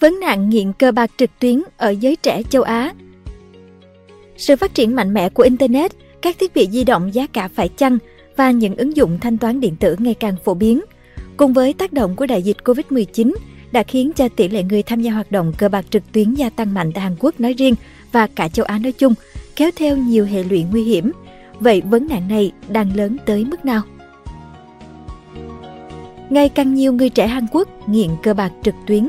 Vấn nạn nghiện cờ bạc trực tuyến ở giới trẻ châu Á Sự phát triển mạnh mẽ của Internet, các thiết bị di động giá cả phải chăng và những ứng dụng thanh toán điện tử ngày càng phổ biến, cùng với tác động của đại dịch Covid-19 đã khiến cho tỷ lệ người tham gia hoạt động cờ bạc trực tuyến gia tăng mạnh tại Hàn Quốc nói riêng và cả châu Á nói chung, kéo theo nhiều hệ lụy nguy hiểm. Vậy vấn nạn này đang lớn tới mức nào? Ngày càng nhiều người trẻ Hàn Quốc nghiện cờ bạc trực tuyến.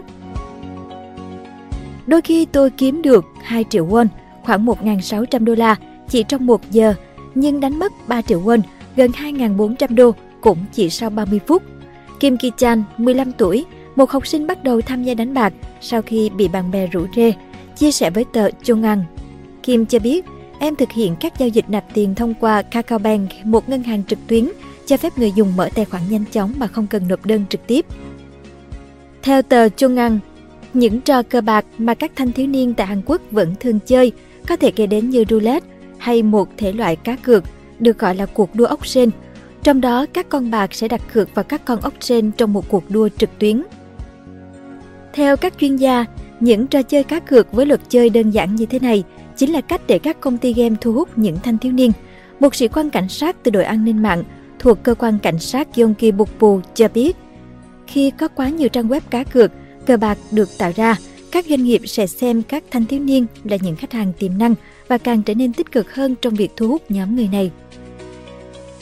Đôi khi tôi kiếm được 2 triệu won, khoảng 1.600 đô la chỉ trong một giờ, nhưng đánh mất 3 triệu won, gần 2.400 đô cũng chỉ sau 30 phút. Kim Ki Chan, 15 tuổi, một học sinh bắt đầu tham gia đánh bạc sau khi bị bạn bè rủ rê, chia sẻ với tờ Chung Ăn. Kim cho biết, em thực hiện các giao dịch nạp tiền thông qua Kakao Bank, một ngân hàng trực tuyến cho phép người dùng mở tài khoản nhanh chóng mà không cần nộp đơn trực tiếp. Theo tờ Chung Ăn, những trò cờ bạc mà các thanh thiếu niên tại Hàn Quốc vẫn thường chơi có thể kể đến như roulette hay một thể loại cá cược được gọi là cuộc đua ốc sên. Trong đó, các con bạc sẽ đặt cược vào các con ốc sên trong một cuộc đua trực tuyến. Theo các chuyên gia, những trò chơi cá cược với luật chơi đơn giản như thế này chính là cách để các công ty game thu hút những thanh thiếu niên. Một sĩ quan cảnh sát từ đội an ninh mạng thuộc cơ quan cảnh sát Gyeonggi Bukbu cho biết, khi có quá nhiều trang web cá cược, cờ bạc được tạo ra, các doanh nghiệp sẽ xem các thanh thiếu niên là những khách hàng tiềm năng và càng trở nên tích cực hơn trong việc thu hút nhóm người này.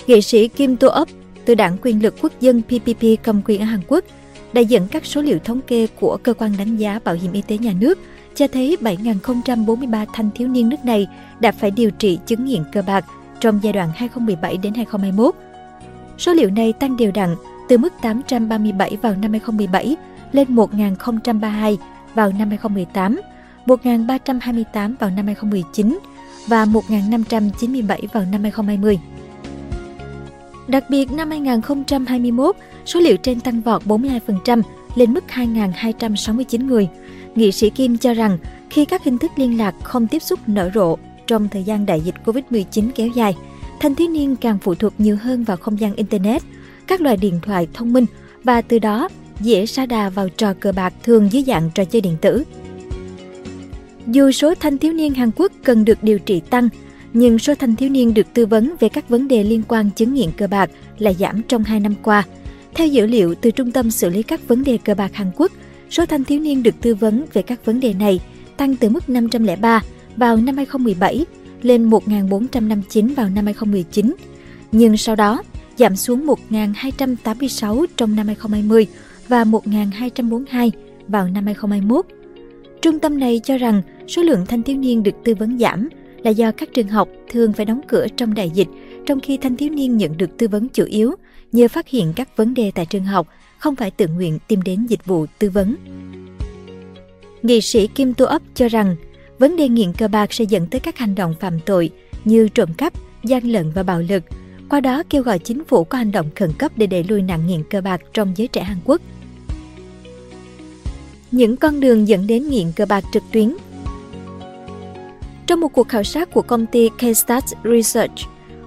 Nghệ sĩ Kim To Up từ đảng quyền lực quốc dân PPP cầm quyền ở Hàn Quốc đã dẫn các số liệu thống kê của cơ quan đánh giá bảo hiểm y tế nhà nước cho thấy 7.043 thanh thiếu niên nước này đã phải điều trị chứng nghiện cơ bạc trong giai đoạn 2017 đến 2021. Số liệu này tăng đều đặn từ mức 837 vào năm 2017 lên 1.032 vào năm 2018, 1.328 vào năm 2019 và 1.597 vào năm 2020. Đặc biệt năm 2021, số liệu trên tăng vọt 42% lên mức 2.269 người. Nghị sĩ Kim cho rằng khi các hình thức liên lạc không tiếp xúc nở rộ trong thời gian đại dịch Covid-19 kéo dài, thanh thiếu niên càng phụ thuộc nhiều hơn vào không gian Internet, các loại điện thoại thông minh và từ đó dễ sa đà vào trò cờ bạc thường dưới dạng trò chơi điện tử. Dù số thanh thiếu niên Hàn Quốc cần được điều trị tăng, nhưng số thanh thiếu niên được tư vấn về các vấn đề liên quan chứng nghiện cờ bạc là giảm trong 2 năm qua. Theo dữ liệu từ Trung tâm xử lý các vấn đề cờ bạc Hàn Quốc, số thanh thiếu niên được tư vấn về các vấn đề này tăng từ mức 503 vào năm 2017 lên 1.459 vào năm 2019, nhưng sau đó giảm xuống 1.286 trong năm 2020 và 1.242 vào năm 2021. Trung tâm này cho rằng số lượng thanh thiếu niên được tư vấn giảm là do các trường học thường phải đóng cửa trong đại dịch, trong khi thanh thiếu niên nhận được tư vấn chủ yếu nhờ phát hiện các vấn đề tại trường học, không phải tự nguyện tìm đến dịch vụ tư vấn. Nghị sĩ Kim Tu Ấp cho rằng, vấn đề nghiện cờ bạc sẽ dẫn tới các hành động phạm tội như trộm cắp, gian lận và bạo lực, qua đó kêu gọi chính phủ có hành động khẩn cấp để đẩy lùi nạn nghiện cờ bạc trong giới trẻ Hàn Quốc. Những con đường dẫn đến nghiện cờ bạc trực tuyến trong một cuộc khảo sát của công ty K-Stats Research,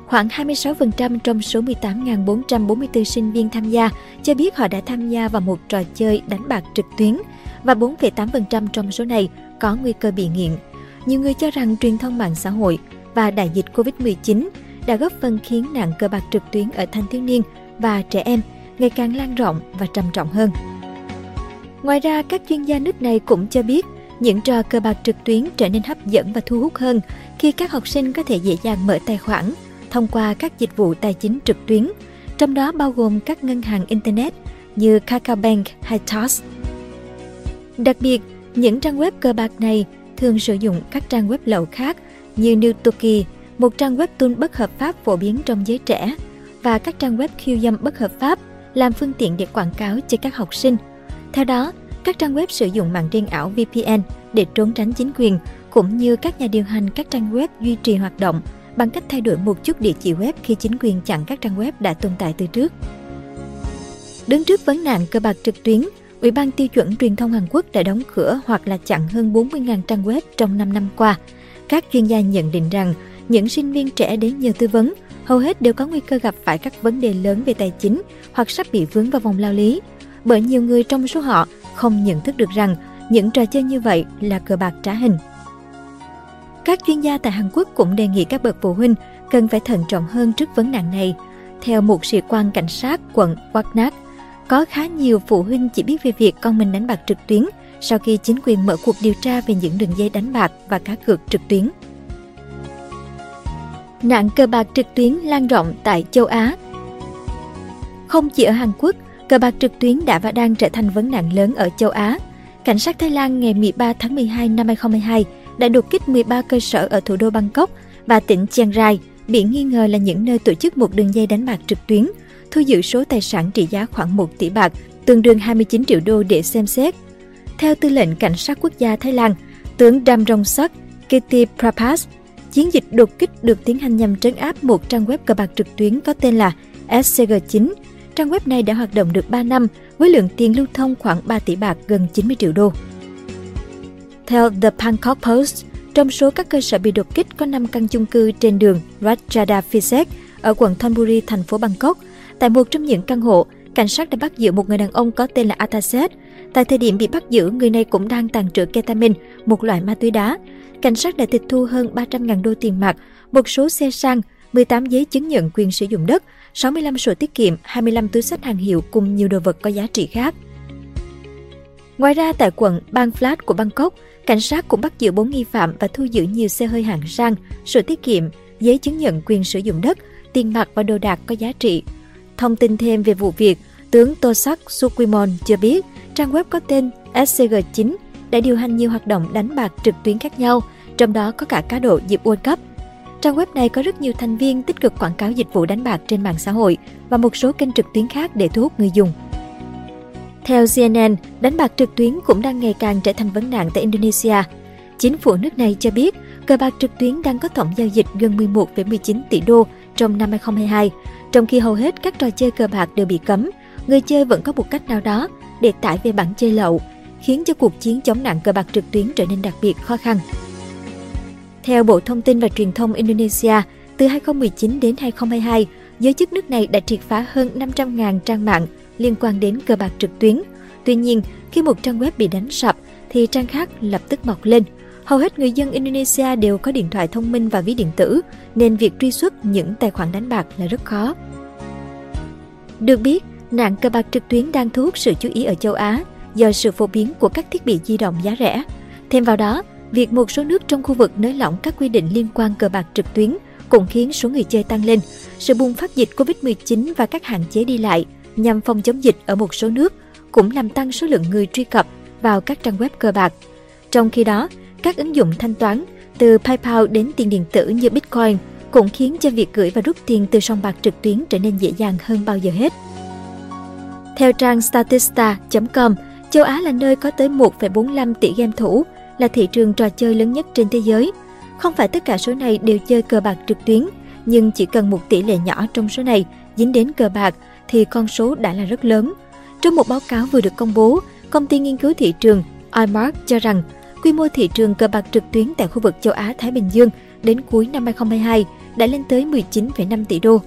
khoảng 26% trong số 18.444 sinh viên tham gia cho biết họ đã tham gia vào một trò chơi đánh bạc trực tuyến và 4,8% trong số này có nguy cơ bị nghiện. Nhiều người cho rằng truyền thông mạng xã hội và đại dịch Covid-19 đã góp phần khiến nạn cờ bạc trực tuyến ở thanh thiếu niên và trẻ em ngày càng lan rộng và trầm trọng hơn. Ngoài ra, các chuyên gia nước này cũng cho biết những trò cờ bạc trực tuyến trở nên hấp dẫn và thu hút hơn khi các học sinh có thể dễ dàng mở tài khoản thông qua các dịch vụ tài chính trực tuyến, trong đó bao gồm các ngân hàng Internet như KakaoBank hay Toss. Đặc biệt, những trang web cờ bạc này thường sử dụng các trang web lậu khác như newtoki một trang web tool bất hợp pháp phổ biến trong giới trẻ, và các trang web khiêu dâm bất hợp pháp làm phương tiện để quảng cáo cho các học sinh. Theo đó, các trang web sử dụng mạng riêng ảo VPN để trốn tránh chính quyền, cũng như các nhà điều hành các trang web duy trì hoạt động bằng cách thay đổi một chút địa chỉ web khi chính quyền chặn các trang web đã tồn tại từ trước. Đứng trước vấn nạn cơ bạc trực tuyến, Ủy ban tiêu chuẩn truyền thông Hàn Quốc đã đóng cửa hoặc là chặn hơn 40.000 trang web trong 5 năm qua. Các chuyên gia nhận định rằng những sinh viên trẻ đến nhờ tư vấn hầu hết đều có nguy cơ gặp phải các vấn đề lớn về tài chính hoặc sắp bị vướng vào vòng lao lý. Bởi nhiều người trong số họ không nhận thức được rằng những trò chơi như vậy là cờ bạc trá hình. Các chuyên gia tại Hàn Quốc cũng đề nghị các bậc phụ huynh cần phải thận trọng hơn trước vấn nạn này. Theo một sĩ quan cảnh sát quận Waknat, có khá nhiều phụ huynh chỉ biết về việc con mình đánh bạc trực tuyến sau khi chính quyền mở cuộc điều tra về những đường dây đánh bạc và cá cược trực tuyến. Nạn cờ bạc trực tuyến lan rộng tại châu Á Không chỉ ở Hàn Quốc, cờ bạc trực tuyến đã và đang trở thành vấn nạn lớn ở châu Á. Cảnh sát Thái Lan ngày 13 tháng 12 năm 2022 đã đột kích 13 cơ sở ở thủ đô Bangkok và tỉnh Chiang Rai bị nghi ngờ là những nơi tổ chức một đường dây đánh bạc trực tuyến, thu giữ số tài sản trị giá khoảng 1 tỷ bạc, tương đương 29 triệu đô để xem xét. Theo tư lệnh Cảnh sát quốc gia Thái Lan, tướng Damrong Sắc Kitty Prapas, chiến dịch đột kích được tiến hành nhằm trấn áp một trang web cờ bạc trực tuyến có tên là SCG9. Trang web này đã hoạt động được 3 năm với lượng tiền lưu thông khoảng 3 tỷ bạc gần 90 triệu đô. Theo The Bangkok Post, trong số các cơ sở bị đột kích có 5 căn chung cư trên đường Rajada Phisek ở quận Thonburi, thành phố Bangkok. Tại một trong những căn hộ, cảnh sát đã bắt giữ một người đàn ông có tên là Ataset. Tại thời điểm bị bắt giữ, người này cũng đang tàn trữ ketamin, một loại ma túy đá. Cảnh sát đã tịch thu hơn 300.000 đô tiền mặt, một số xe sang, 18 giấy chứng nhận quyền sử dụng đất, 65 sổ tiết kiệm, 25 túi sách hàng hiệu cùng nhiều đồ vật có giá trị khác. Ngoài ra, tại quận Bang Flat của Bangkok, cảnh sát cũng bắt giữ 4 nghi phạm và thu giữ nhiều xe hơi hạng sang, sổ tiết kiệm, giấy chứng nhận quyền sử dụng đất, tiền mặt và đồ đạc có giá trị. Thông tin thêm về vụ việc, tướng Tosak Sukwimon cho biết trang web có tên SCG9 đã điều hành nhiều hoạt động đánh bạc trực tuyến khác nhau, trong đó có cả cá độ dịp World Cup. Trang web này có rất nhiều thành viên tích cực quảng cáo dịch vụ đánh bạc trên mạng xã hội và một số kênh trực tuyến khác để thu hút người dùng. Theo CNN, đánh bạc trực tuyến cũng đang ngày càng trở thành vấn nạn tại Indonesia. Chính phủ nước này cho biết, cờ bạc trực tuyến đang có tổng giao dịch gần 11,19 tỷ đô trong năm 2022, trong khi hầu hết các trò chơi cờ bạc đều bị cấm, người chơi vẫn có một cách nào đó để tải về bản chơi lậu, khiến cho cuộc chiến chống nạn cờ bạc trực tuyến trở nên đặc biệt khó khăn. Theo Bộ Thông tin và Truyền thông Indonesia, từ 2019 đến 2022, giới chức nước này đã triệt phá hơn 500.000 trang mạng liên quan đến cờ bạc trực tuyến. Tuy nhiên, khi một trang web bị đánh sập, thì trang khác lập tức mọc lên. Hầu hết người dân Indonesia đều có điện thoại thông minh và ví điện tử, nên việc truy xuất những tài khoản đánh bạc là rất khó. Được biết, nạn cờ bạc trực tuyến đang thu hút sự chú ý ở châu Á do sự phổ biến của các thiết bị di động giá rẻ. Thêm vào đó, việc một số nước trong khu vực nới lỏng các quy định liên quan cờ bạc trực tuyến cũng khiến số người chơi tăng lên. Sự bùng phát dịch Covid-19 và các hạn chế đi lại nhằm phòng chống dịch ở một số nước cũng làm tăng số lượng người truy cập vào các trang web cờ bạc. Trong khi đó, các ứng dụng thanh toán từ PayPal đến tiền điện tử như Bitcoin cũng khiến cho việc gửi và rút tiền từ sòng bạc trực tuyến trở nên dễ dàng hơn bao giờ hết. Theo trang Statista.com, châu Á là nơi có tới 1,45 tỷ game thủ, là thị trường trò chơi lớn nhất trên thế giới. Không phải tất cả số này đều chơi cờ bạc trực tuyến, nhưng chỉ cần một tỷ lệ nhỏ trong số này dính đến cờ bạc thì con số đã là rất lớn. Trong một báo cáo vừa được công bố, công ty nghiên cứu thị trường iMark cho rằng quy mô thị trường cờ bạc trực tuyến tại khu vực châu Á-Thái Bình Dương đến cuối năm 2022 đã lên tới 19,5 tỷ đô.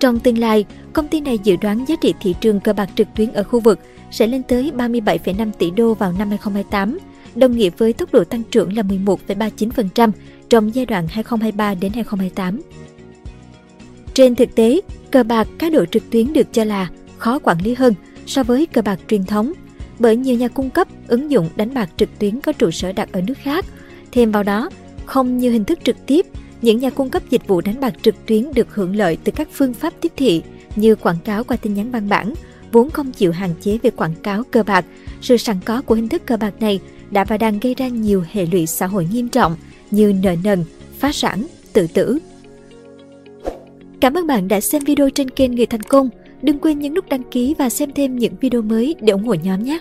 Trong tương lai, công ty này dự đoán giá trị thị trường cờ bạc trực tuyến ở khu vực sẽ lên tới 37,5 tỷ đô vào năm 2028, đồng nghĩa với tốc độ tăng trưởng là 11,39% trong giai đoạn 2023 đến 2028. Trên thực tế, cờ bạc cá độ trực tuyến được cho là khó quản lý hơn so với cờ bạc truyền thống bởi nhiều nhà cung cấp ứng dụng đánh bạc trực tuyến có trụ sở đặt ở nước khác. Thêm vào đó, không như hình thức trực tiếp, những nhà cung cấp dịch vụ đánh bạc trực tuyến được hưởng lợi từ các phương pháp tiếp thị như quảng cáo qua tin nhắn văn bản, vốn không chịu hạn chế về quảng cáo cờ bạc. Sự sẵn có của hình thức cờ bạc này đã và đang gây ra nhiều hệ lụy xã hội nghiêm trọng như nợ nần, phá sản, tự tử, Cảm ơn bạn đã xem video trên kênh Người Thành Công. Đừng quên nhấn nút đăng ký và xem thêm những video mới để ủng hộ nhóm nhé!